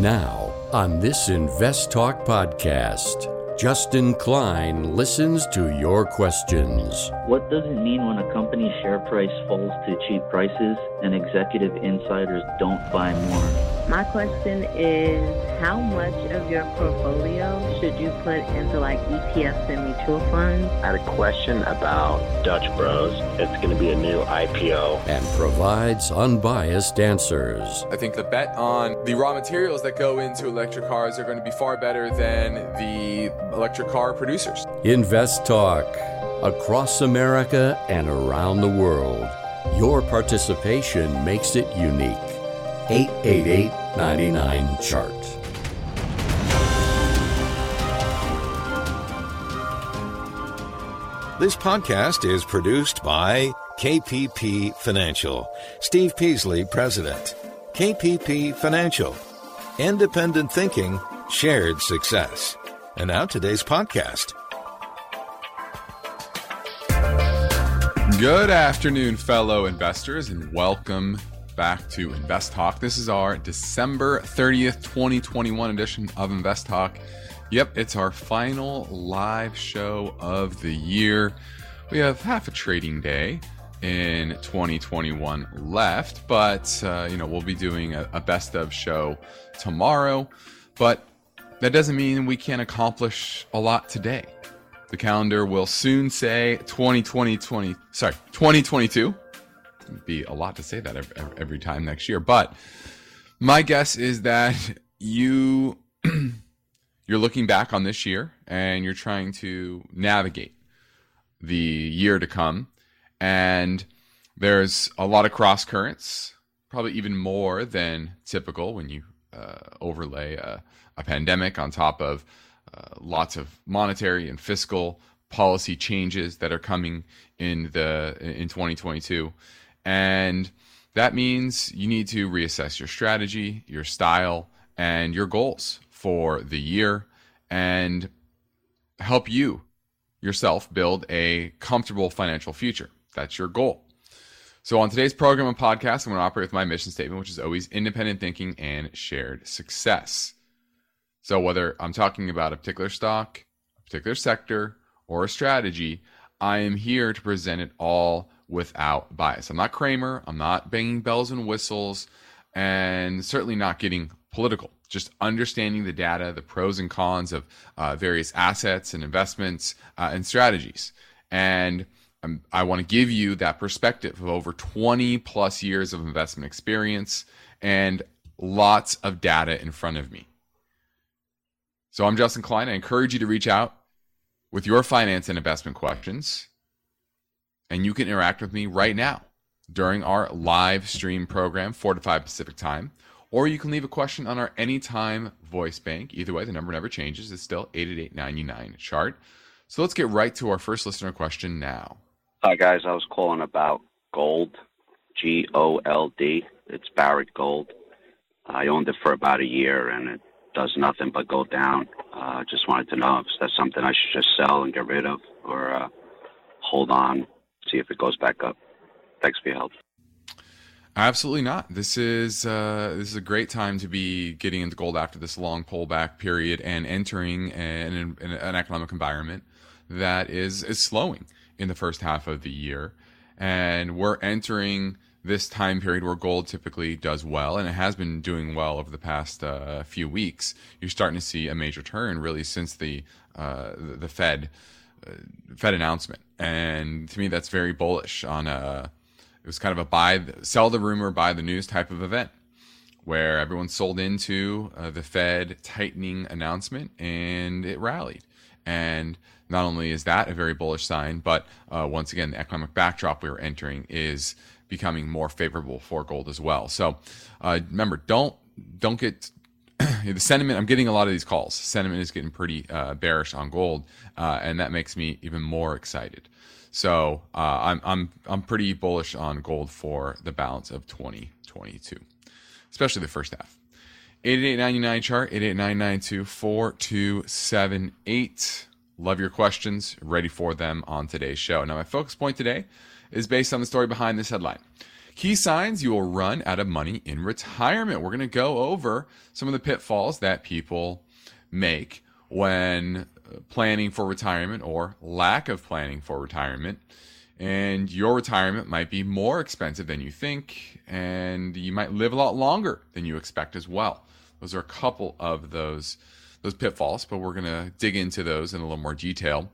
Now, on this Invest Talk podcast, Justin Klein listens to your questions. What does it mean when a company's share price falls to cheap prices and executive insiders don't buy more? My question is how much of your portfolio should you put into like ETFs and mutual funds? I had a question about Dutch Bros. It's going to be a new IPO and provides unbiased answers. I think the bet on the raw materials that go into electric cars are going to be far better than the electric car producers. Invest Talk across America and around the world. Your participation makes it unique. 888 99 Chart. This podcast is produced by KPP Financial. Steve Peasley, President. KPP Financial. Independent thinking, shared success. And now today's podcast. Good afternoon, fellow investors, and welcome back to Invest Talk. This is our December 30th, 2021 edition of Invest Talk. Yep, it's our final live show of the year. We have half a trading day in 2021 left, but uh, you know we'll be doing a, a best of show tomorrow. But that doesn't mean we can't accomplish a lot today. The calendar will soon say 2020, 20, sorry, 2022 be a lot to say that every, every time next year. But my guess is that you you're looking back on this year and you're trying to navigate the year to come and there's a lot of cross currents probably even more than typical when you uh, overlay a, a, pandemic on top of uh, lots of monetary and fiscal policy changes that are coming in the in 2022 and that means you need to reassess your strategy, your style, and your goals for the year and help you yourself build a comfortable financial future. That's your goal. So, on today's program and podcast, I'm going to operate with my mission statement, which is always independent thinking and shared success. So, whether I'm talking about a particular stock, a particular sector, or a strategy, I am here to present it all without bias. I'm not Cramer. I'm not banging bells and whistles, and certainly not getting political. Just understanding the data, the pros and cons of uh, various assets and investments uh, and strategies. And um, I want to give you that perspective of over 20 plus years of investment experience and lots of data in front of me. So I'm Justin Klein. I encourage you to reach out with your finance and investment questions and you can interact with me right now during our live stream program, 4 to 5 Pacific time. Or you can leave a question on our anytime voice bank. Either way, the number never changes. It's still 888 chart. So let's get right to our first listener question now. Hi, guys. I was calling about gold, G O L D. It's Barrick Gold. I owned it for about a year and it does nothing but go down. I uh, just wanted to know if that's something I should just sell and get rid of or uh, hold on see if it goes back up. Thanks for your help. Absolutely not. This is uh, this is a great time to be getting into gold after this long pullback period and entering an, an, an economic environment that is is slowing in the first half of the year, and we're entering this time period where gold typically does well, and it has been doing well over the past uh, few weeks. You're starting to see a major turn really since the uh, the Fed uh, Fed announcement, and to me that's very bullish on a. It was kind of a buy, sell the rumor, buy the news type of event, where everyone sold into uh, the Fed tightening announcement, and it rallied. And not only is that a very bullish sign, but uh, once again, the economic backdrop we are entering is becoming more favorable for gold as well. So uh, remember, don't don't get the sentiment, I'm getting a lot of these calls. Sentiment is getting pretty uh, bearish on gold, uh, and that makes me even more excited. So uh, I'm I'm I'm pretty bullish on gold for the balance of 2022, especially the first half. 8899 chart 889924278. Love your questions. Ready for them on today's show. Now my focus point today is based on the story behind this headline. Key signs you will run out of money in retirement. We're going to go over some of the pitfalls that people make when uh, planning for retirement or lack of planning for retirement. And your retirement might be more expensive than you think, and you might live a lot longer than you expect as well. Those are a couple of those those pitfalls, but we're going to dig into those in a little more detail.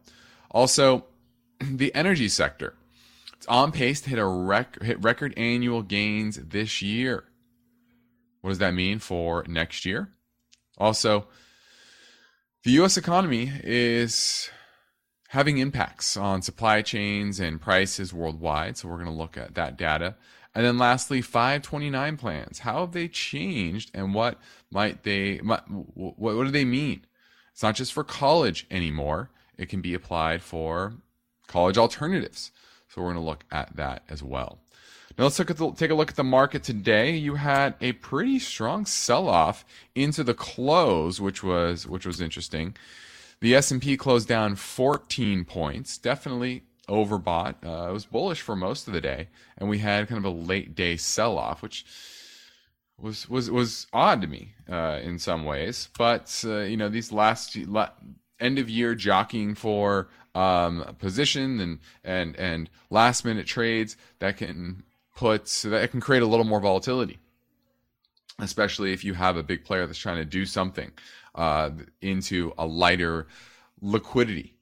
Also, the energy sector. On pace to hit a rec- hit record annual gains this year. What does that mean for next year? Also, the US economy is having impacts on supply chains and prices worldwide, so we're going to look at that data. And then lastly, 529 plans. How have they changed and what might they what, what do they mean? It's not just for college anymore. It can be applied for college alternatives. So we're going to look at that as well. Now let's look at the, take a look at the market today. You had a pretty strong sell-off into the close, which was which was interesting. The S&P closed down 14 points, definitely overbought. Uh, it was bullish for most of the day, and we had kind of a late day sell-off, which was was was odd to me uh, in some ways. But uh, you know, these last end of year jockeying for um, position and and and last minute trades that can put that can create a little more volatility, especially if you have a big player that's trying to do something uh, into a lighter liquidity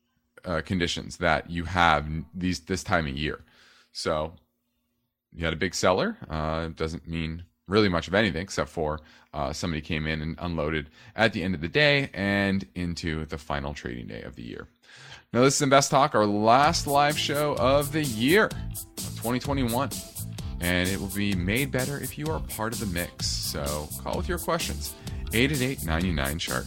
uh, conditions that you have these this time of year. So you had a big seller. Uh, doesn't mean really much of anything except for uh, somebody came in and unloaded at the end of the day and into the final trading day of the year. Now, this is Invest Talk, our last live show of the year, 2021. And it will be made better if you are part of the mix. So call with your questions. 888 99 chart.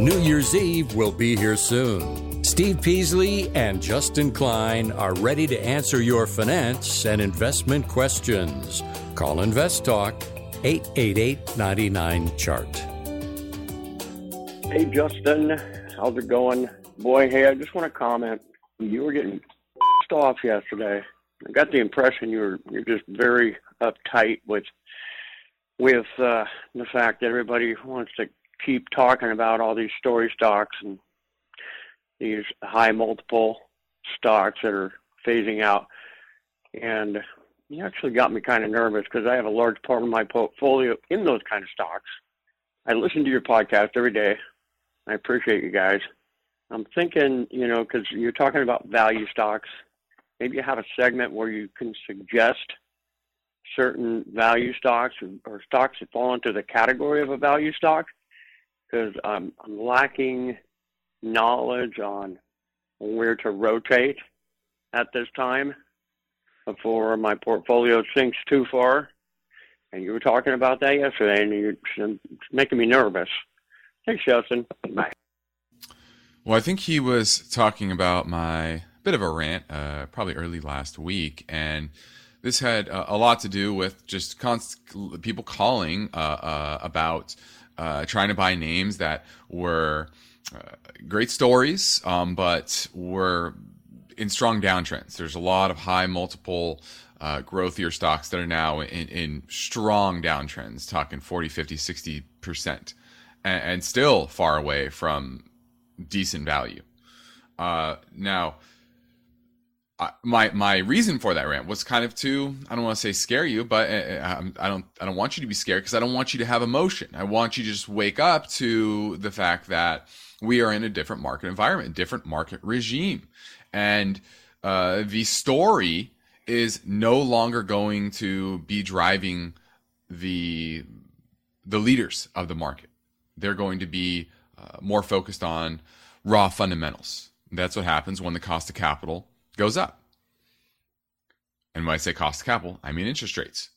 New Year's Eve will be here soon. Steve Peasley and Justin Klein are ready to answer your finance and investment questions. Call Invest Talk 888 99 Chart. Hey, Justin. How's it going? Boy, hey, I just want to comment. You were getting off yesterday. I got the impression you were you're just very uptight with with uh, the fact that everybody wants to keep talking about all these story stocks and these high multiple stocks that are phasing out. And you actually got me kind of nervous because I have a large part of my portfolio in those kind of stocks. I listen to your podcast every day. I appreciate you guys. I'm thinking, you know, because you're talking about value stocks. Maybe you have a segment where you can suggest certain value stocks or, or stocks that fall into the category of a value stock because I'm, lacking knowledge on where to rotate at this time before my portfolio sinks too far. And you were talking about that yesterday, and you're making me nervous. Thanks, Justin. Bye. Well, I think he was talking about my bit of a rant, uh, probably early last week, and this had uh, a lot to do with just const- people calling uh, uh about uh, trying to buy names that were uh, great stories, um, but were in strong downtrends. There's a lot of high multiple uh, growthier stocks that are now in, in strong downtrends, talking 40, 50, 60%. and, and still far away from decent value. Uh, now, my my reason for that rant was kind of to I don't want to say scare you, but uh, uh, I don't I don't want you to be scared because I don't want you to have emotion. I want you to just wake up to the fact that we are in a different market environment, different market regime, and uh, the story is no longer going to be driving the the leaders of the market. They're going to be uh, more focused on raw fundamentals. That's what happens when the cost of capital goes up. And when I say cost of capital, I mean interest rates.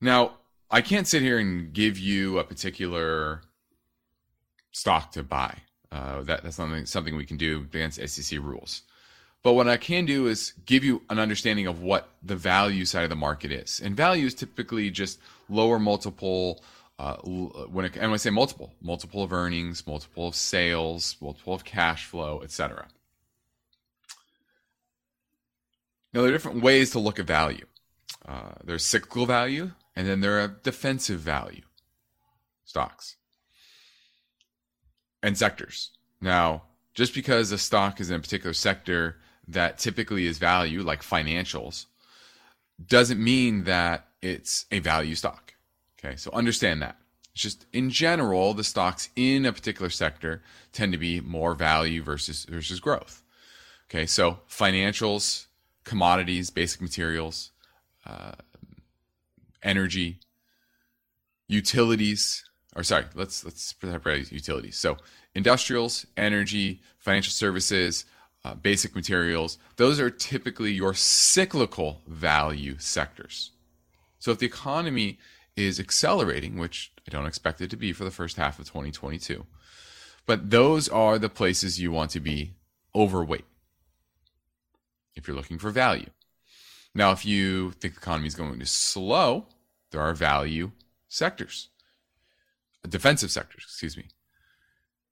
Now, I can't sit here and give you a particular stock to buy. Uh, that, that's something something we can do against SEC rules. But what I can do is give you an understanding of what the value side of the market is. And value is typically just lower multiple. Uh, when, it, and when I say multiple, multiple of earnings, multiple of sales, multiple of cash flow, etc. Now, there are different ways to look at value. Uh, there's cyclical value, and then there are defensive value stocks and sectors. Now, just because a stock is in a particular sector that typically is value, like financials, doesn't mean that it's a value stock. Okay, so understand that. It's just in general, the stocks in a particular sector tend to be more value versus versus growth. Okay, so financials commodities, basic materials, uh, energy, utilities, or sorry, let's let's separate utilities. So industrials, energy, financial services, uh, basic materials, those are typically your cyclical value sectors. So if the economy is accelerating, which I don't expect it to be for the first half of 2022, but those are the places you want to be overweight if you're looking for value. Now, if you think the economy is going to slow, there are value sectors, defensive sectors, excuse me,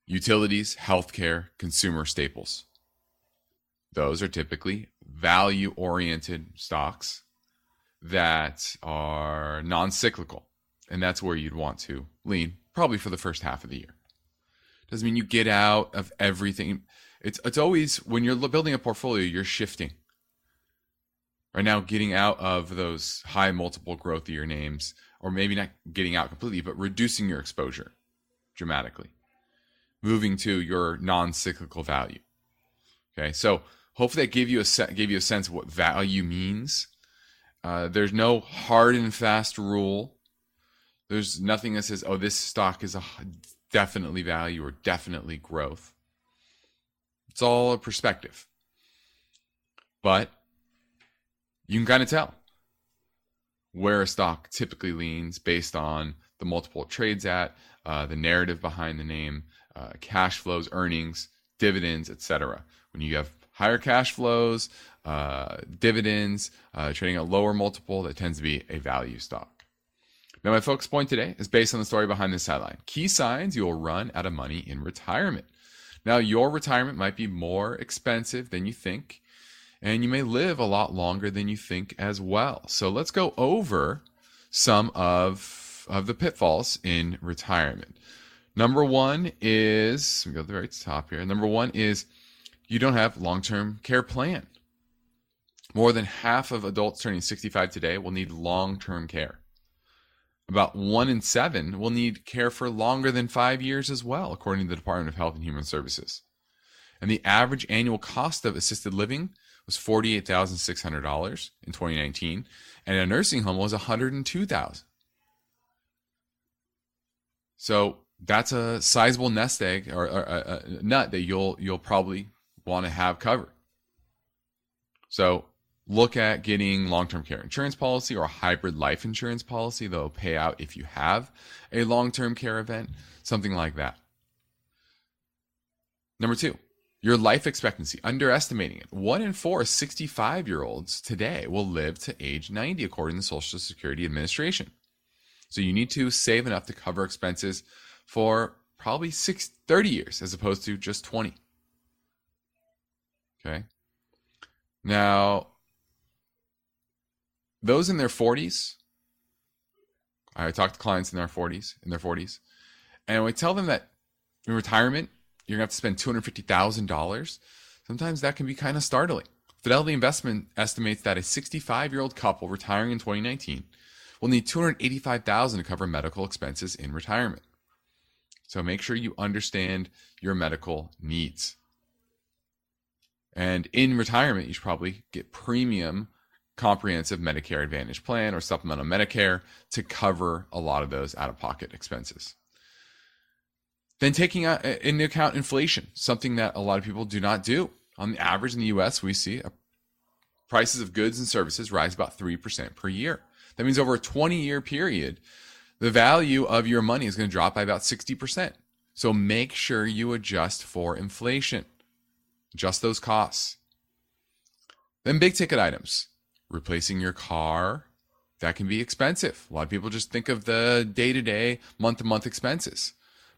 utilities, healthcare, consumer staples. Those are typically value oriented stocks that are non cyclical. And that's where you'd want to lean, probably for the first half of the year. Doesn't mean you get out of everything. It's it's always when you're building a portfolio, you're shifting. Right now, getting out of those high multiple growth year names, or maybe not getting out completely, but reducing your exposure dramatically, moving to your non-cyclical value. Okay, so hopefully that gave you a set, gave you a sense of what value means. Uh, there's no hard and fast rule. There's nothing that says, "Oh, this stock is a definitely value or definitely growth." It's all a perspective. But you can kind of tell where a stock typically leans based on the multiple trades at, uh, the narrative behind the name, uh, cash flows, earnings, dividends, etc. When you have higher cash flows, uh, dividends, uh, trading at lower multiple, that tends to be a value stock. Now, my focus point today is based on the story behind this headline. Key signs you will run out of money in retirement. Now, your retirement might be more expensive than you think, and you may live a lot longer than you think as well. So, let's go over some of, of the pitfalls in retirement. Number one is, we go to the very top here. Number one is you don't have long term care plan. More than half of adults turning 65 today will need long term care. About one in seven will need care for longer than five years as well, according to the Department of Health and Human Services. And the average annual cost of assisted living was $48,600 in 2019, and a nursing home was $102,000. So that's a sizable nest egg or, a, a uh, uh, nut that you'll you'll probably want to have covered. So look at getting long-term care insurance policy or a hybrid life insurance policy that'll pay out if you have a long-term care event, something like that. Number two, your life expectancy, underestimating it. One in four 65 year olds today will live to age 90, according to the Social Security Administration. So you need to save enough to cover expenses for probably six, 30 years as opposed to just 20. Okay. Now, those in their 40s, I talk to clients in their 40s, in their 40s, And we tell them that in retirement, you're going to have to spend $250,000. Sometimes that can be kind of startling. Fidelity Investment estimates that a 65 year old couple retiring in 2019 will need 285,000 to cover medical expenses in retirement. So make sure you understand your medical needs. And in retirement, you should probably get premium comprehensive Medicare Advantage plan or supplemental Medicare to cover a lot of those out of pocket expenses. Then taking uh, into account inflation, something that a lot of people do not do. On the average in the US, we see prices of goods and services rise about 3% per year. That means over a 20 year period, the value of your money is going to drop by about 60%. So make sure you adjust for inflation, adjust those costs. Then big ticket items, replacing your car, that can be expensive. A lot of people just think of the day to day, month to month expenses.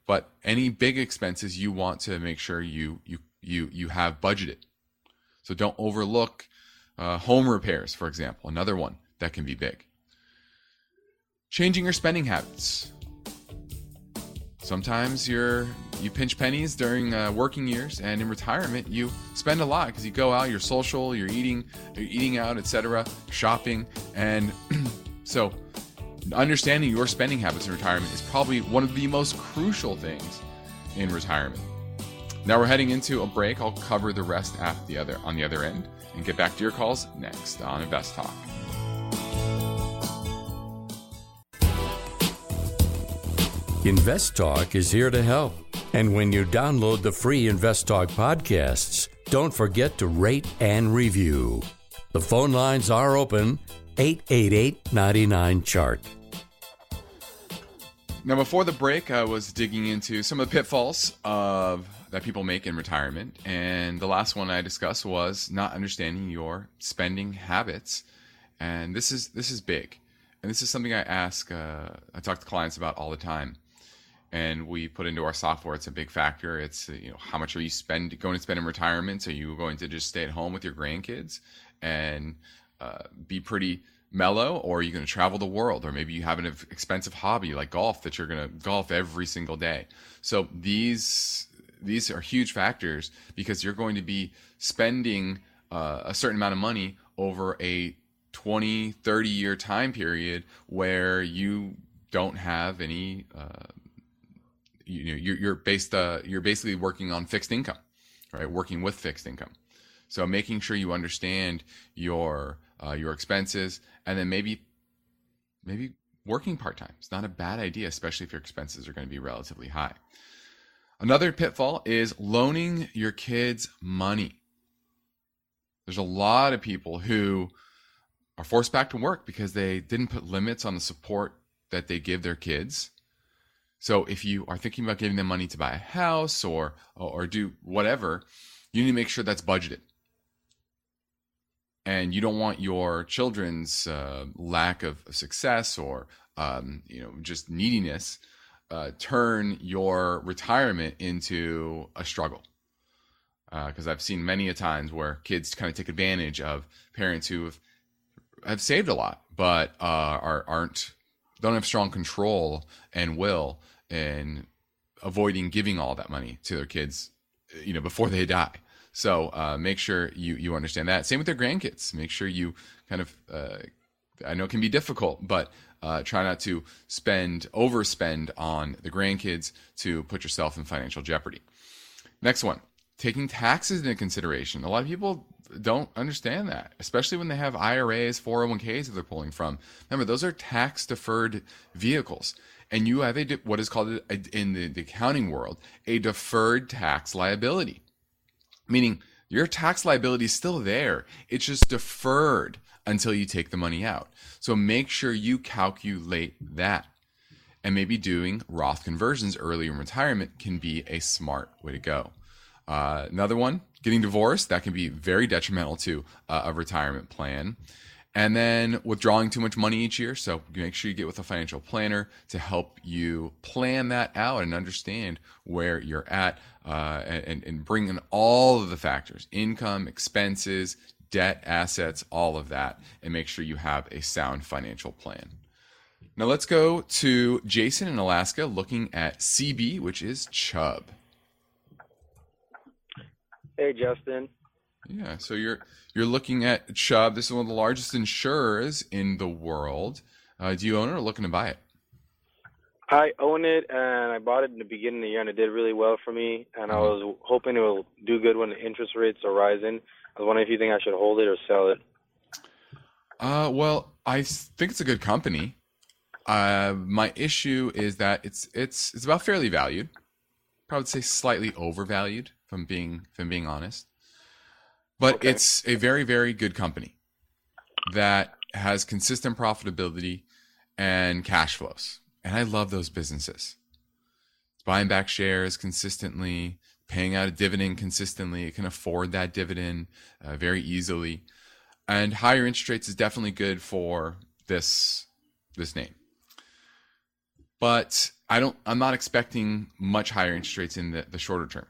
But any big expenses you want to make sure you you you you have budgeted. So don't overlook uh, home repairs, for example, another one that can be big. Changing your spending habits. Sometimes you're you pinch pennies during uh, working years, and in retirement you spend a lot because you go out, you're social, you're eating, you're eating out, etc., shopping, and so understanding your spending habits in retirement is probably one of the most crucial things in retirement. Now we're heading into a break. I'll cover the rest at the other on the other end and get back to your calls next on Invest Talk. Invest Talk is here to help. And when you download the free Invest Talk podcasts, don't forget to rate and review. The phone lines are open 888 99 Chart. Now, before the break, I was digging into some of the pitfalls of that people make in retirement, and the last one I discussed was not understanding your spending habits, and this is this is big, and this is something I ask, uh, I talk to clients about all the time and we put into our software. It's a big factor. It's you know how much are you spend going to spend in retirement? Are you going to just stay at home with your grandkids and uh, be pretty mellow, or are you going to travel the world, or maybe you have an expensive hobby like golf that you're going to golf every single day. So these these are huge factors because you're going to be spending uh, a certain amount of money over a 20 30 year time period where you don't have any uh, you know you're, you're based uh, you're basically working on fixed income right? Working with fixed income. So making sure you understand your uh, your expenses and then maybe maybe working part-time. It's not a bad idea especially if your expenses are going to be relatively high. Another pitfall is loaning your kids money. There's a lot of people who are forced back to work because they didn't put limits on the support that they give their kids so if you are thinking about giving them money to buy a house or or do whatever, you need to make sure that's budgeted. And you don't want your children's uh, lack of success or um, you know just neediness uh, turn your retirement into a struggle. Because uh, I've seen many a times where kids kind of take advantage of parents who have, have saved a lot but uh, are aren't don't have strong control and will and avoiding giving all that money to their kids, you know, before they die. So uh, make sure you you understand that. Same with their grandkids. Make sure you kind of uh, I know it can be difficult, but uh, try not to spend overspend on the grandkids to put yourself in financial jeopardy. Next one, taking taxes into consideration. A lot of people don't understand that, especially when they have IRAs, 401ks that they're pulling from. Remember, those are tax deferred vehicles and you have a what is called a, in the, the accounting world a deferred tax liability, meaning your tax liability is still there. It's just deferred until you take the money out. So make sure you calculate that. And maybe doing Roth conversions early in retirement can be a smart way to go. Uh, another one, getting divorced, that can be very detrimental to uh, a retirement plan and then withdrawing too much money each year. So make sure you get with a financial planner to help you plan that out and understand where you're at uh, and, and bring in all of the factors income, expenses, debt, assets, all of that, and make sure you have a sound financial plan. Now let's go to Jason in Alaska looking at CB, which is Chubb. Hey, Justin. Yeah, so you're you're looking at Chubb. This is one of the largest insurers in the world. Uh, do you own it or looking to buy it? I own it, and I bought it in the beginning of the year, and it did really well for me. And I was hoping it will do good when the interest rates are rising. I was wondering if you think I should hold it or sell it. Uh, well, I think it's a good company. Uh, my issue is that it's it's it's about fairly valued. Probably say slightly overvalued, if I'm being if I'm being honest. But it's a very very good company that has consistent profitability and cash flows, and I love those businesses. It's buying back shares consistently, paying out a dividend consistently. It can afford that dividend uh, very easily, and higher interest rates is definitely good for this this name. But I don't. I'm not expecting much higher interest rates in the, the shorter term.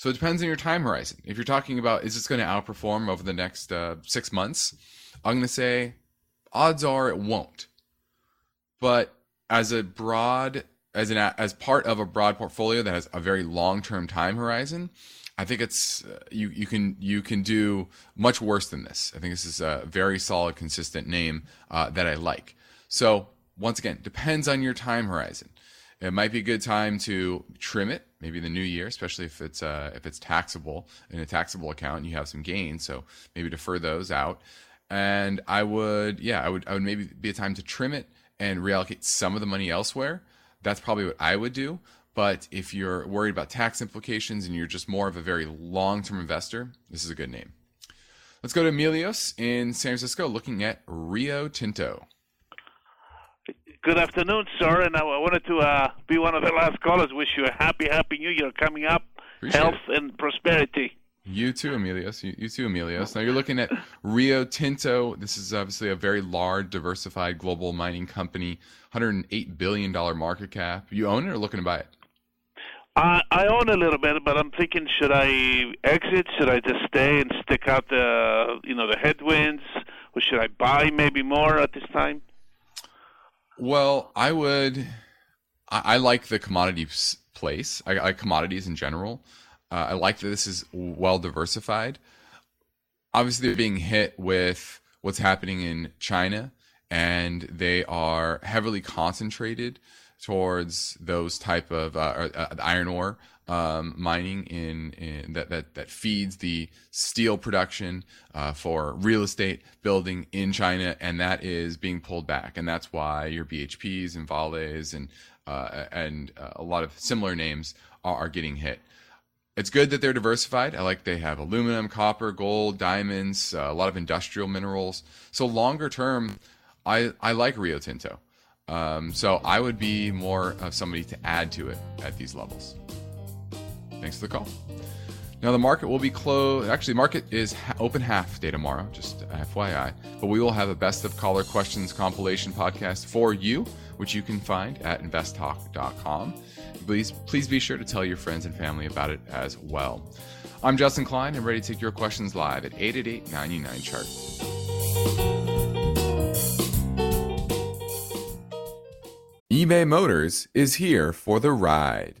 So it depends on your time horizon. If you're talking about is this going to outperform over the next uh, six months, I'm going to say odds are it won't. But as a broad, as an as part of a broad portfolio that has a very long term time horizon, I think it's uh, you you can you can do much worse than this. I think this is a very solid, consistent name uh, that I like. So once again, depends on your time horizon. It might be a good time to trim it, maybe the new year, especially if it's uh, if it's taxable in a taxable account and you have some gains. So maybe defer those out. And I would, yeah, I would, I would maybe be a time to trim it and reallocate some of the money elsewhere. That's probably what I would do. But if you're worried about tax implications and you're just more of a very long-term investor, this is a good name. Let's go to Emilios in San Francisco, looking at Rio Tinto. Good afternoon, sir. And I wanted to uh, be one of the last callers. Wish you a happy, happy New Year coming up, Appreciate health and prosperity. You too, Emilios. You, you too, Emilios. Now you're looking at Rio Tinto. This is obviously a very large, diversified global mining company, $108 billion market cap. You own it or looking to buy it? I, I own a little bit, but I'm thinking, should I exit? Should I just stay and stick out the, you know, the headwinds, or should I buy maybe more at this time? Well, I would. I, I like the commodities place. I, I commodities in general. Uh, I like that this is well diversified. Obviously, they're being hit with what's happening in China, and they are heavily concentrated towards those type of uh, uh, iron ore um, mining in, in, that, that that feeds the steel production uh, for real estate building in China, and that is being pulled back, and that's why your BHPs and Vales and uh, and uh, a lot of similar names are, are getting hit. It's good that they're diversified. I like they have aluminum, copper, gold, diamonds, uh, a lot of industrial minerals. So longer term, I I like Rio Tinto. Um, so I would be more of somebody to add to it at these levels. Thanks for the call. Now the market will be closed. Actually, market is ha- open half day tomorrow, just FYI. But we will have a best of caller questions compilation podcast for you, which you can find at investtalk.com. Please, please be sure to tell your friends and family about it as well. I'm Justin Klein. I'm ready to take your questions live at 888 chart. eBay Motors is here for the ride.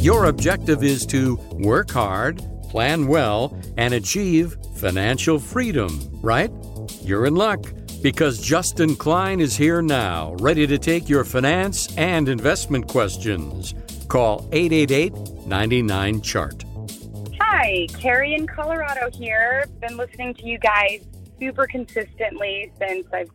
Your objective is to work hard plan well, and achieve financial freedom, right? You're in luck because Justin Klein is here now, ready to take your finance and investment questions. Call 888 99 Chart. Hi, Carrie in Colorado here. Been listening to you guys super consistently since I've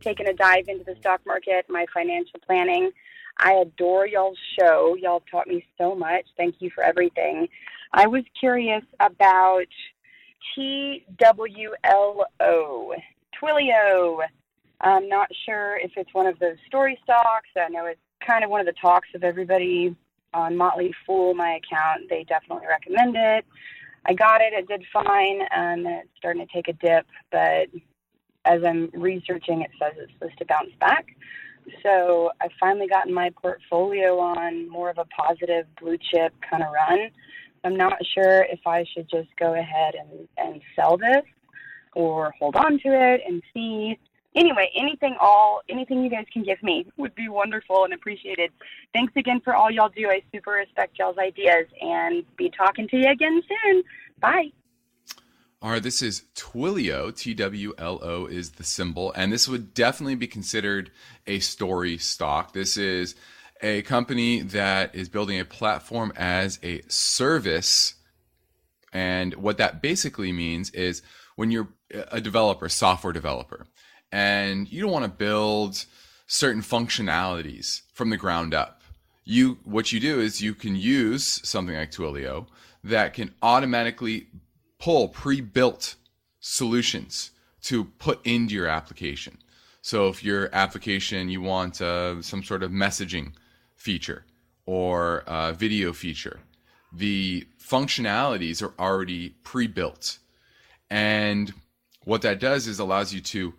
taken a dive into the stock market, my financial planning. I adore y'all's show. Y'all taught me so much. Thank you for everything. I was curious about TWLO, Twilio. I'm not sure if it's one of those story stocks. I know it's kind of one of the talks of everybody on Motley Fool, my account. They definitely recommend it. I got it. It did fine, um, and it's starting to take a dip. But as I'm researching, it says it's supposed to bounce back. So I've finally gotten my portfolio on more of a positive blue chip kind of run. I'm not sure if I should just go ahead and, and sell this or hold on to it and see. Anyway, anything all anything you guys can give me would be wonderful and appreciated. Thanks again for all y'all do. I super respect y'all's ideas and be talking to you again soon. Bye. Right, this is Twilio. T W L O is the symbol, and this would definitely be considered a story stock. This is a company that is building a platform as a service. And what that basically means is when you're a developer, software developer, and you don't want to build certain functionalities from the ground up. You what you do is you can use something like Twilio that can automatically pull pre-built solutions to put into your application. So if your application you want uh, some sort of messaging feature or video feature. The functionalities are already pre-built, and what that does is allows you to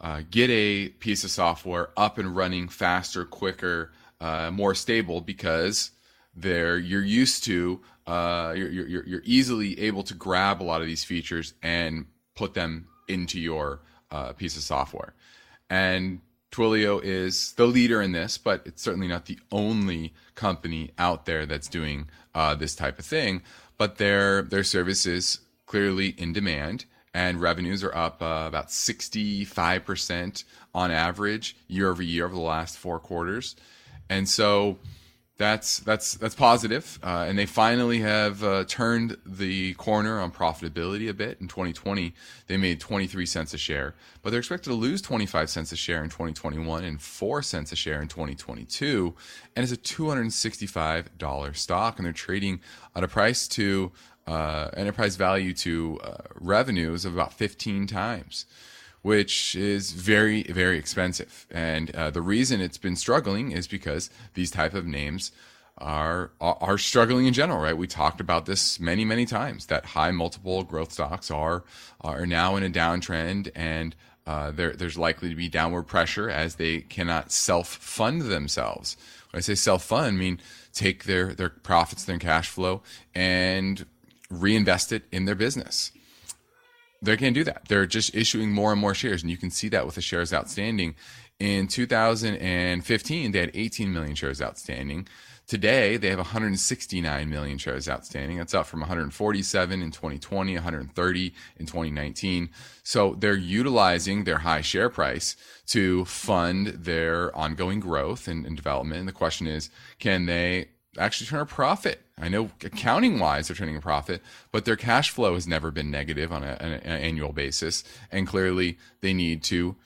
uh, get a piece of software up and running faster, quicker, uh, more stable because there you're used to uh, you're, you're, you're easily able to grab a lot of these features and put them into your uh, piece of software. And Twilio is the leader in this, but it's certainly not the only company out there that's doing uh, this type of thing. But their their service is clearly in demand, and revenues are up uh, about sixty five percent on average year over year over the last four quarters, and so that's that's that's positive. Uh, and they finally have uh, turned the corner on profitability a bit. In 2020, they made 23 cents a share, but they're expected to lose 25 cents a share in 2021 and 4 cents a share in 2022. And it's a $265 stock, and they're trading at a price to uh, enterprise value to uh, revenues of about 15 times which is very, very expensive. And uh, the reason it's been struggling is because these type of names are, are struggling in general, right? We talked about this many, many times that high multiple growth stocks are are now in a downtrend and uh, there, there's likely to be downward pressure as they cannot self fund themselves. When I say self fund, I mean take their, their profits, their cash flow, and reinvest it in their business. They can't do that. They're just issuing more and more shares. And you can see that with the shares outstanding. In 2015, they had 18 million shares outstanding. Today, they have 169 million shares outstanding. That's up from 147 in 2020, 130 in 2019. So they're utilizing their high share price to fund their ongoing growth and, and development. And the question is, can they actually turn a profit? I know accounting wise, they're turning a profit, but their cash flow has never been negative on, a, an, an annual basis. And clearly, they need to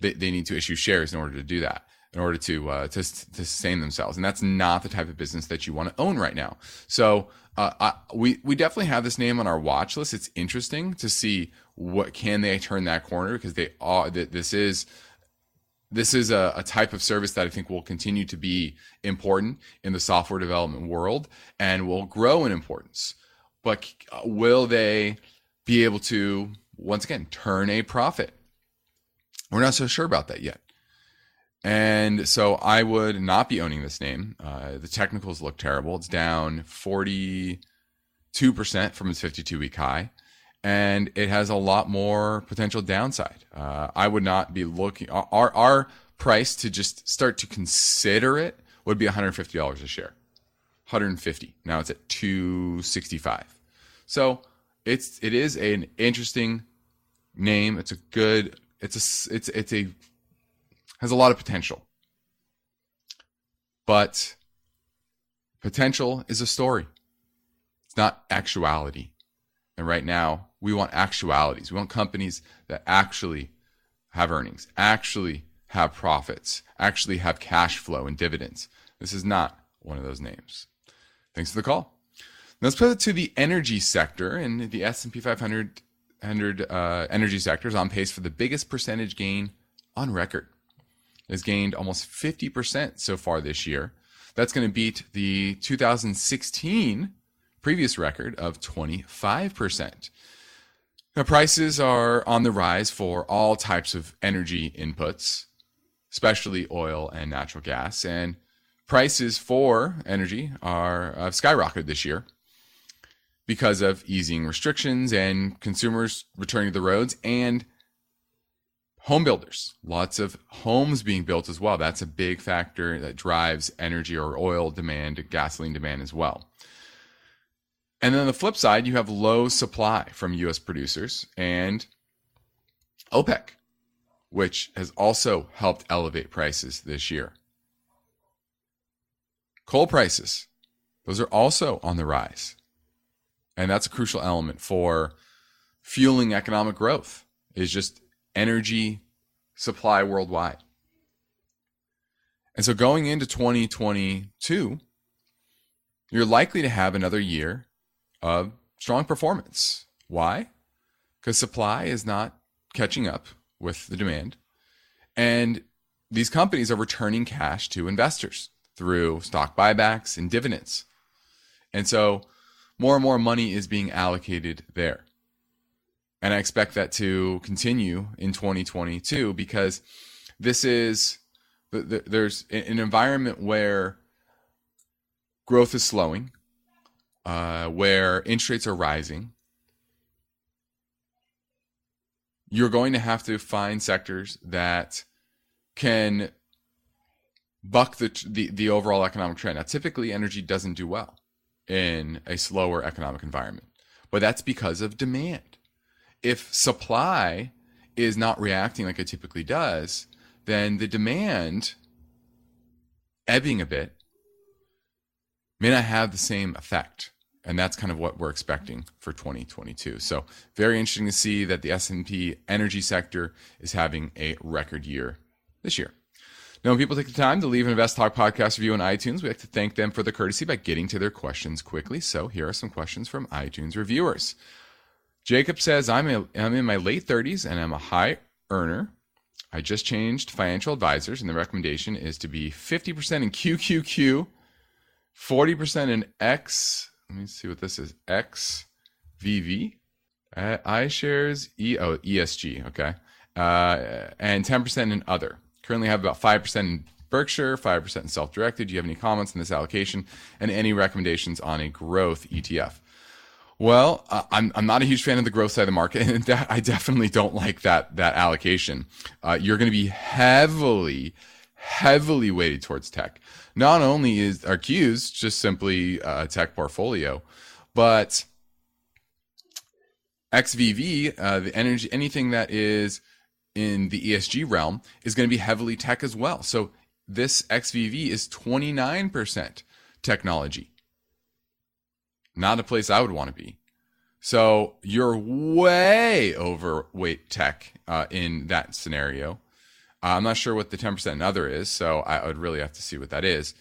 they, they need to issue shares in order to do that in order to, uh, to to sustain themselves, and that's not the type of business that you want to own right now. So uh, I, we we definitely have this name on our watch list. It's interesting to see what can they turn that corner because they are this is this is a, a, type of service that I think will continue to be important in the software development world and will grow in importance. But will they be able to once again turn a profit? We're not so sure about that yet. And so I would not be owning this name. Uh, the technicals look terrible. It's down 42% from its 52 week high. And it has a lot more potential downside. Uh, I would not be looking, our, our price to just start to consider it would be $150 a share. 150. Now it's at 265. So it's it is an interesting name. It's a good it's a it's it's a has a lot of potential. But potential is a story. It's not actuality. And right now, we want actualities. We want companies that actually have earnings, actually have profits, actually have cash flow and dividends. This is not one of those names. Thanks for the call. Now let's put it to the energy sector, and the S&P 500 uh, energy sector is on pace for the biggest percentage gain on record has gained almost 50% so far this year. That's going to beat the 2016 previous record of 25%. Now, prices are on the rise for all types of energy inputs, especially oil and natural gas. And prices for energy are have skyrocketed this year because of easing restrictions and consumers returning to the roads and home builders, lots of homes being built as well. That's a big factor that drives energy or oil demand, gasoline demand as well. And then on the flip side, you have low supply from US producers and OPEC, which has also helped elevate prices this year. Coal prices, those are also on the rise. And that's a crucial element for fueling economic growth is just energy supply worldwide. And so going into 2022, you're likely to have another year of strong performance. Why? Because supply is not catching up with the demand. And these companies are returning cash to investors through stock buybacks and dividends. And so more and more money is being allocated there. And I expect that to continue in 2022 because this is there's an environment where growth is slowing, uh, where interest rates are rising. You're going to have to find sectors that can buck the, the, the overall economic trend. Now, typically, energy doesn't do well in a slower economic environment, but that's because of demand if supply is not reacting like it typically does, then the demand ebbing a bit may not have the same effect and that's kind of what we're expecting for 2022 so very interesting to see that the s&p energy sector is having a record year this year now when people take the time to leave an invest talk podcast review on itunes we like to thank them for the courtesy by getting to their questions quickly so here are some questions from itunes reviewers Jacob says, I'm, a, I'm in my late 30s and I'm a high earner. I just changed financial advisors, and the recommendation is to be 50% in QQQ, 40% in X. Let me see what this is XVV, iShares, E, oh, ESG, okay, uh, and 10% in other. Currently have about 5% in Berkshire, 5% in self directed. Do you have any comments on this allocation and any recommendations on a growth ETF? Well, uh, I'm I'm not a huge fan of the growth side of the market, and that, I definitely don't like that that allocation. Uh, you're going to be heavily, heavily weighted towards tech. Not only is our Qs just simply a tech portfolio, but XVV, uh, the energy, anything that is in the ESG realm is going to be heavily tech as well. So this XVV is 29% technology not a place I would want to be. So you're way overweight tech uh, in that scenario. Uh, I'm not sure what the 10% other is, so I would really have to see what that is.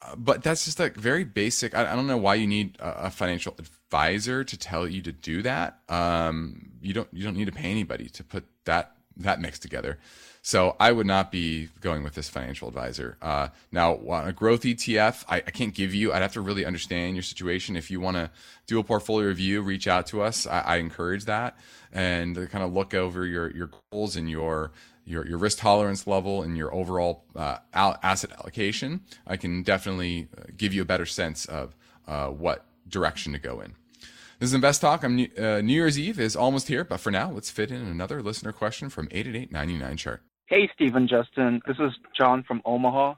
Uh, but that's just like very basic. I, I, don't know why you need a, a, financial advisor to tell you to do that. Um, you don't you don't need to pay anybody to put that that mix together. So I would not be going with this financial advisor. Uh, now, on a growth ETF, I, I, can't give you. I'd have to really understand your situation. If you want to do a portfolio review, reach out to us. I, I encourage that and kind of look over your your goals and your your, your risk tolerance level and your overall uh, asset allocation. I can definitely uh, give you a better sense of uh, what direction to go in. This is Invest Talk. I'm New, uh, New Year's Eve is almost here, but for now, let's fit in another listener question from 888 chart. Hey, Stephen Justin. This is John from Omaha,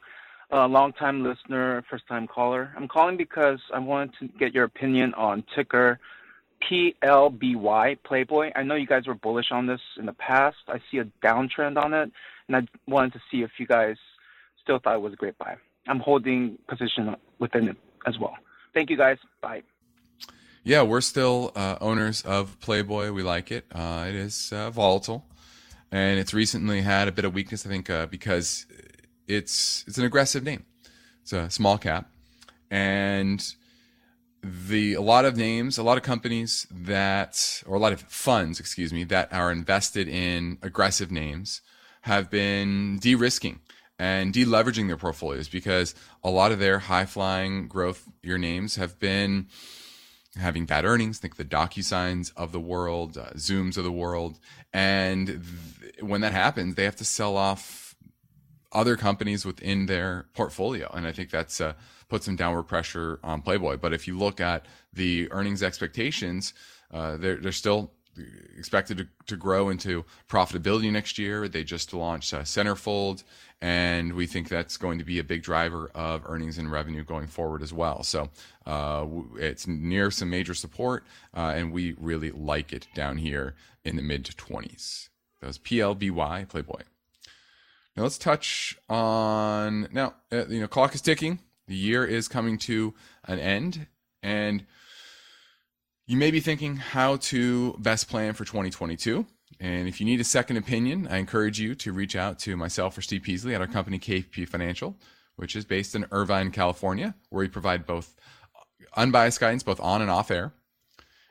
a longtime listener, first time caller. I'm calling because I wanted to get your opinion on ticker PLBY, Playboy. I know you guys were bullish on this in the past. I see a downtrend on it, and I wanted to see if you guys still thought it was a great buy. I'm holding position within it as well. Thank you guys. Bye. Yeah, we're still uh, owners of Playboy. We like it. Uh, it is uh, volatile and it's recently had a bit of weakness. I think uh, because it's it's an aggressive name. It's a small cap, and the a lot of names, a lot of companies that, or a lot of funds, excuse me, that are invested in aggressive names have been de-risking and deleveraging their portfolios because a lot of their high flying growth your names have been having bad earnings. Think the DocuSigns of the world, uh, Zooms of the world, and th- when that happens, they have to sell off other companies within their portfolio, and I think that's uh, put some downward pressure on Playboy. But if you look at the earnings expectations, uh, they're they're still expected to, to grow into profitability next year. They just launched uh, Centerfold, and we think that's going to be a big driver of earnings and revenue going forward as well. So uh, it's near some major support, uh, and we really like it down here in the mid 20s. That was PLBY Playboy. Now let's touch on now. Uh, you know, clock is ticking. The year is coming to an end, and you may be thinking how to best plan for 2022. And if you need a second opinion, I encourage you to reach out to myself or Steve Peasley at our company KPP Financial, which is based in Irvine, California, where we provide both unbiased guidance, both on and off air,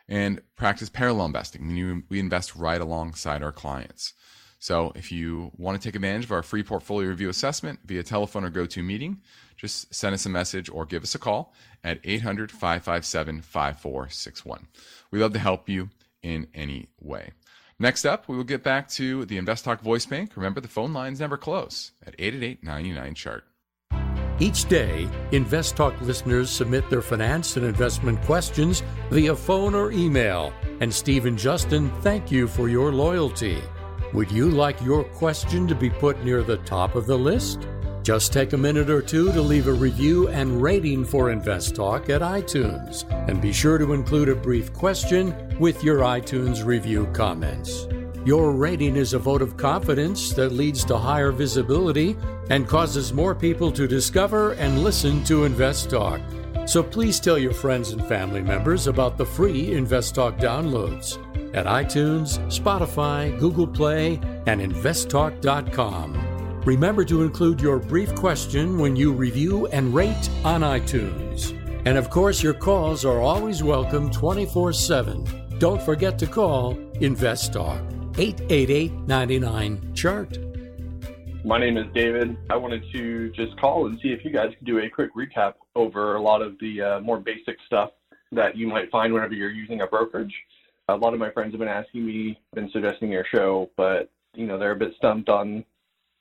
and practice parallel investing. Meaning we invest right alongside our clients. So if you want to take advantage of our free portfolio review assessment via telephone or GoToMeeting, just send us a message or give us a call at 800 557 5461. We love to help you in any way. Next up, we will get back to the Invest Talk voice bank. Remember, the phone lines never close at 888 99 chart. Each day, Invest Talk listeners submit their finance and investment questions via phone or email. And Steve and Justin thank you for your loyalty. Would you like your question to be put near the top of the list? Just take a minute or two to leave a review and rating for Invest Talk at iTunes. And be sure to include a brief question with your iTunes review comments. Your rating is a vote of confidence that leads to higher visibility and causes more people to discover and listen to Invest Talk. So please tell your friends and family members about the free Invest Talk downloads at iTunes, Spotify, Google Play, and investtalk.com. Remember to include your brief question when you review and rate on iTunes. And of course, your calls are always welcome 24 7 Don't forget to call Invest Talk 888 99 Chart. My name is David. I wanted to just call and see if you guys could do a quick recap over a lot of the uh, more basic stuff that you might find whenever you're using a brokerage. A lot of my friends have been asking me, been suggesting your show, but you know they're a bit stumped on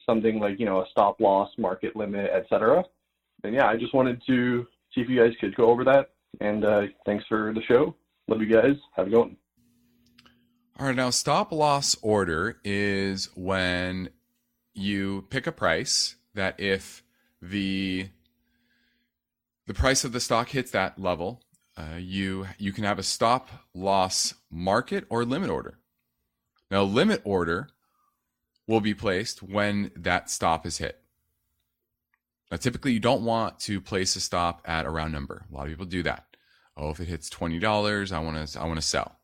something like you know a stop loss, market limit, etc. And yeah, I just wanted to see if you guys could go over that. And uh, thanks for the show. Love you guys. Have a good one. All right, now stop loss order is when you pick a price that if the the price of the stock hits that level, uh, you you can have a stop loss market or limit order. Now, limit order will be placed when that stop is hit. Now, typically, you don't want to place a stop at a round number. A lot of people do that. Oh, if it hits twenty dollars, I want to I want to sell.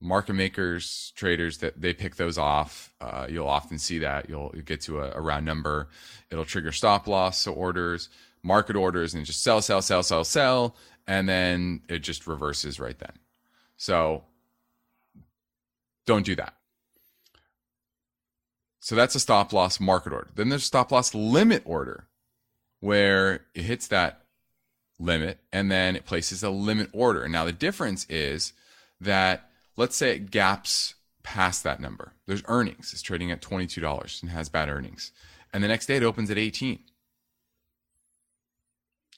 Market makers, traders that they pick those off. Uh, you'll often see that you'll, you'll get to a, a round number. It'll trigger stop loss orders, market orders, and just sell, sell, sell, sell, sell, and then it just reverses right then. So don't do that. So that's a stop loss market order. Then there's stop loss limit order where it hits that limit and then it places a limit order. Now the difference is that let's say it gaps past that number. There's earnings. It's trading at $22 and has bad earnings. And the next day it opens at 18.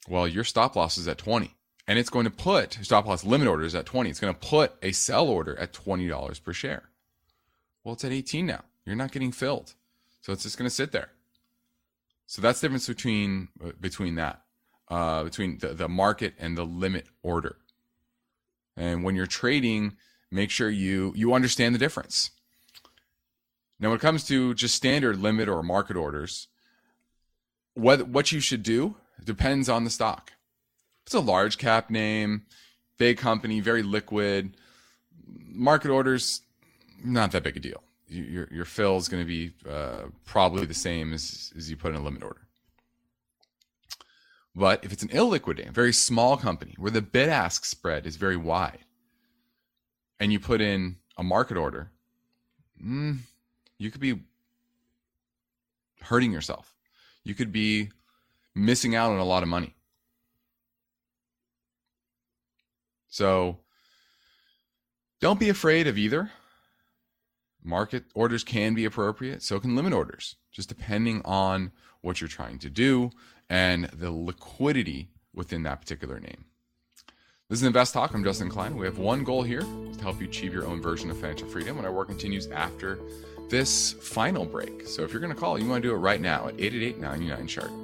Well, your stop loss is at 20 and it's going to put stop loss limit orders at 20. It's going to put a sell order at $20 per share. Well, it's at 18 now. You're not getting filled. So it's just going to sit there. So that's the difference between uh, between that, uh, between the, the market and the limit order. And when you're trading, make sure you you understand the difference. Now, when it comes to just standard limit or market orders, what what you should do depends on the stock. It's a large cap name, big company, very liquid, market orders not that big a deal your your fill is going to be uh, probably the same as as you put in a limit order. But if it's an illiquid name, very small company where the bid ask spread is very wide, and you put in a market order, mm, you could be hurting yourself. You could be missing out on a lot of money. So don't be afraid of either market orders can be appropriate, so can limit orders, just depending on what you're trying to do and the liquidity within that particular name. This is Invest Talk. I'm Justin Klein. We have one goal here to help you achieve your own version of financial freedom, and our work continues after this final break. So if you're going to call, you want to do it right now at 888 99 chart.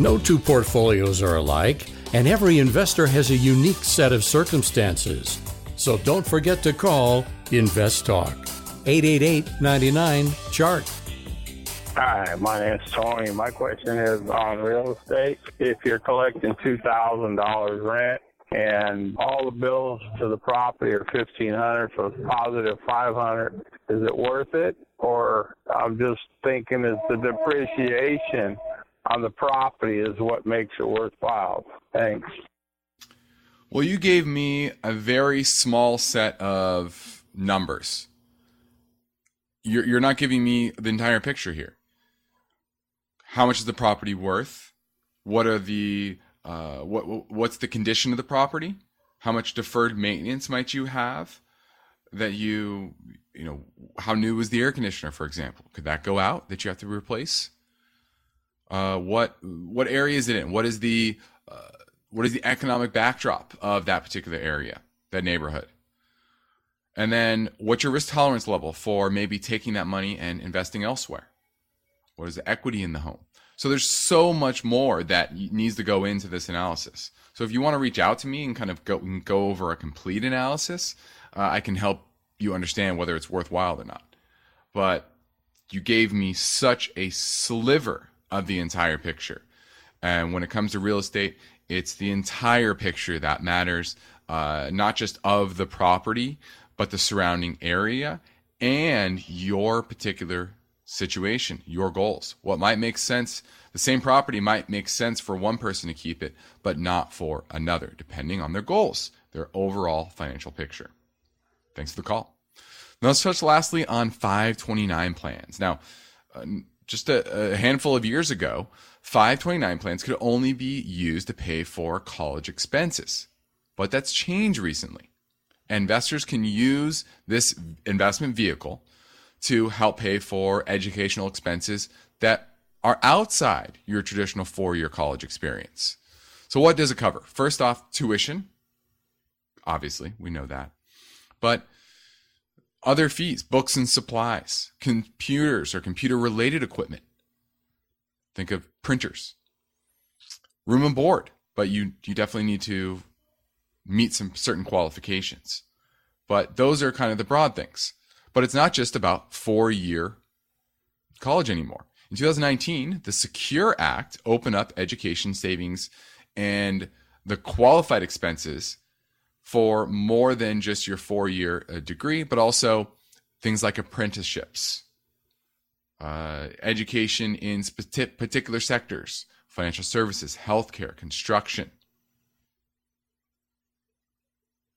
No two portfolios are alike, and every investor has a unique set of circumstances. So don't forget to call Invest Talk 888 99 Chart. Hi, my name is Tony. My question is on real estate. If you're collecting $2,000 rent and all the bills to the property are 1500 so it's positive 500 is it worth it? Or I'm just thinking is the depreciation on the property is what makes it worthwhile. Thanks. Well, you gave me a very small set of numbers. You're, you're not giving me the entire picture here. How much is the property worth? What are the uh, what what's the condition of the property? How much deferred maintenance might you have? That you you know how new is the air conditioner, for example? Could that go out that you have to replace? Uh, what what area is it in? What is the uh, what is the economic backdrop of that particular area, that neighborhood? And then what's your risk tolerance level for maybe taking that money and investing elsewhere? What is the equity in the home? So there's so much more that needs to go into this analysis. So if you want to reach out to me and kind of go go over a complete analysis, uh, I can help you understand whether it's worthwhile or not. But you gave me such a sliver of the entire picture. And when it comes to real estate, it's the entire picture that matters, uh, not just of the property, but the surrounding area and your particular situation, your goals. What might make sense, the same property might make sense for one person to keep it, but not for another, depending on their goals, their overall financial picture. Thanks for the call. Now let's touch lastly on 529 plans. Now, uh, just a, a handful of years ago, 529 plans could only be used to pay for college expenses. But that's changed recently. Investors can use this investment vehicle to help pay for educational expenses that are outside your traditional four year college experience. So, what does it cover? First off, tuition. Obviously, we know that. But other fees, books and supplies, computers or computer related equipment. Think of printers, room and board, but you, you definitely need to meet some certain qualifications. But those are kind of the broad things. But it's not just about four year college anymore. In 2019, the Secure Act opened up education savings and the qualified expenses for more than just your four year uh, degree, but also things like apprenticeships, uh, education in particular sectors, financial services, healthcare, construction.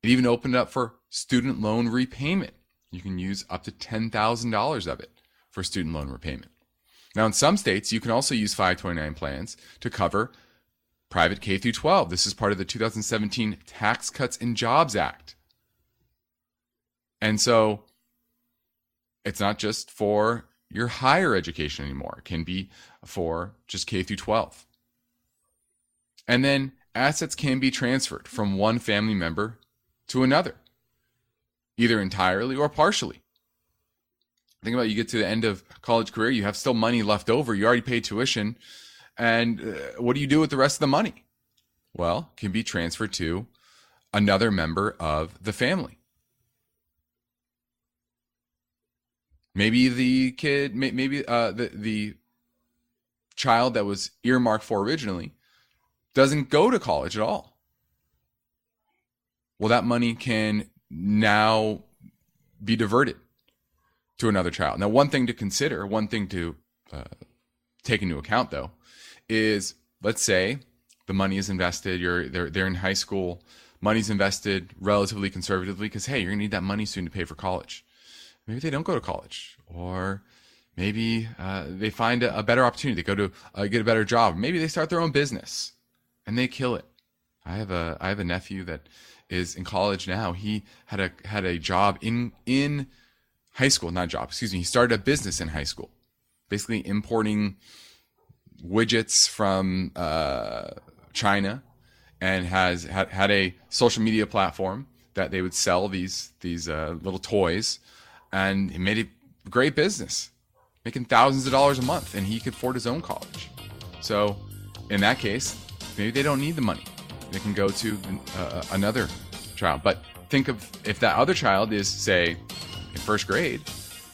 It even opened up for student loan repayment. You can use up to $10,000 of it for student loan repayment. Now, in some states, you can also use 529 plans to cover private K through 12. This is part of the 2017 Tax Cuts and Jobs Act. And so it's not just for your higher education anymore. It can be for just K through 12. And then assets can be transferred from one family member to another, either entirely or partially. Think about it, you get to the end of college career, you have still money left over, you already paid tuition, and uh, what do you do with the rest of the money? Well, can be transferred to another member of the family. Maybe the kid, maybe uh, the the child that was earmarked for originally doesn't go to college at all well, that money can now be diverted to another child. Now, one thing to consider, one thing to uh, take into account, though, is let's say the money is invested. You're they're they're in high school. Money's invested relatively conservatively because hey, you're gonna need that money soon to pay for college. Maybe they don't go to college, or maybe uh, they find a, a, better opportunity. They go to uh, get a better job. Maybe they start their own business and they kill it. I have a I have a nephew that is in college now. He had a had a job in in high school, not job, excuse me. He started a business in high school, basically importing widgets from uh, China, and has had, had a social media platform that they would sell these these uh, little toys, and he made a great business, making thousands of dollars a month, and he could afford his own college. So, in that case, maybe they don't need the money they can go to uh, another child. But think of if that other child is, say, in first grade,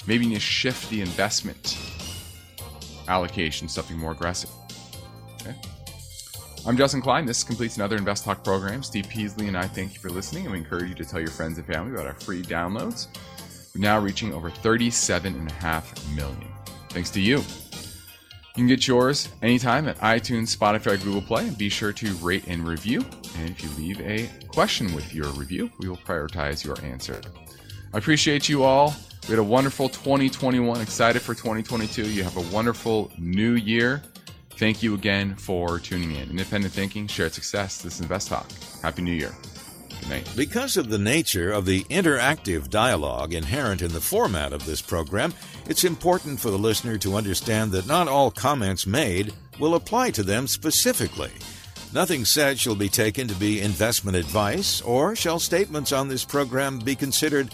maybe you need to shift the investment allocation, something more aggressive. Okay. I'm Justin Klein. This completes another Invest Talk program. Steve Peasley and I thank you for listening, and we encourage you to tell your friends and family about our free downloads. We're now reaching over 37.5 million. Thanks to you. You can get yours anytime at iTunes, Spotify, Google Play, and be sure to rate and review. And if you leave a question with your review, we will prioritize your answer. I appreciate you all. We had a wonderful 2021, excited for 2022. You have a wonderful new year. Thank you again for tuning in. Independent thinking, shared success. This is Invest Talk. Happy New Year. Good night. Because of the nature of the interactive dialogue inherent in the format of this program, it's important for the listener to understand that not all comments made will apply to them specifically. Nothing said shall be taken to be investment advice, or shall statements on this program be considered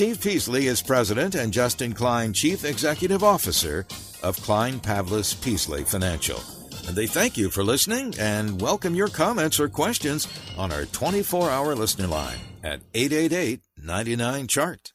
Steve Peasley is President and Justin Klein Chief Executive Officer of Klein Pavlis Peasley Financial. And they thank you for listening and welcome your comments or questions on our 24 hour listener line at 888 99 Chart.